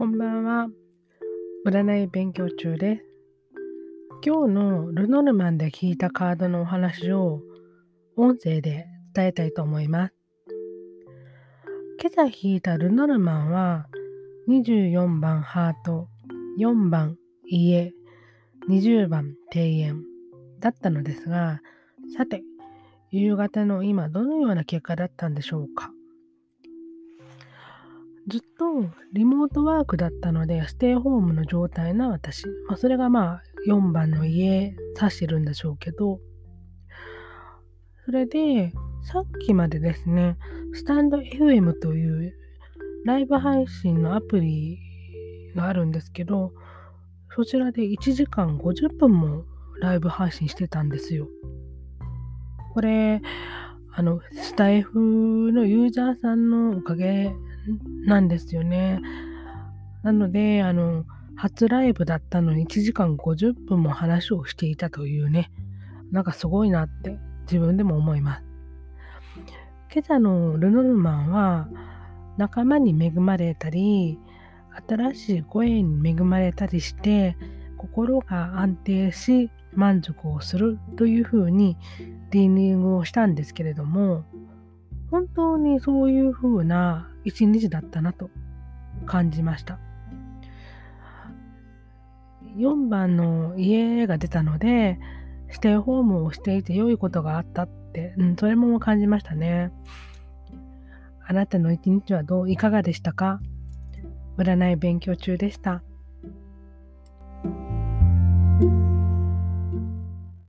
こんばんは。占い勉強中です。今日のルノルマンで聞いたカードのお話を音声で伝えたいと思います。今朝引いたルノルマンは24番ハート、4番家、20番庭園だったのですが、さて、夕方の今どのような結果だったんでしょうか？ずっとリモートワークだったので、ステイホームの状態な私。まあ、それがまあ4番の家指してるんでしょうけど、それで、さっきまでですね、スタンド FM というライブ配信のアプリがあるんですけど、そちらで1時間50分もライブ配信してたんですよ。これ、あの、スタイフのユーザーさんのおかげなんですよね。なので、あの、初ライブだったのに1時間50分も話をしていたというね、なんかすごいなって自分でも思います。今朝のルノルマンは仲間に恵まれたり、新しい声に恵まれたりして、心が安定し満足をするというふうにリーディングをしたんですけれども、本当にそういうふうな一日だったなと感じました。4番の家が出たので、ステイホームをしていて良いことがあったって、うん、それも感じましたね。あなたの一日はどういかがでしたか？占い勉強中でした。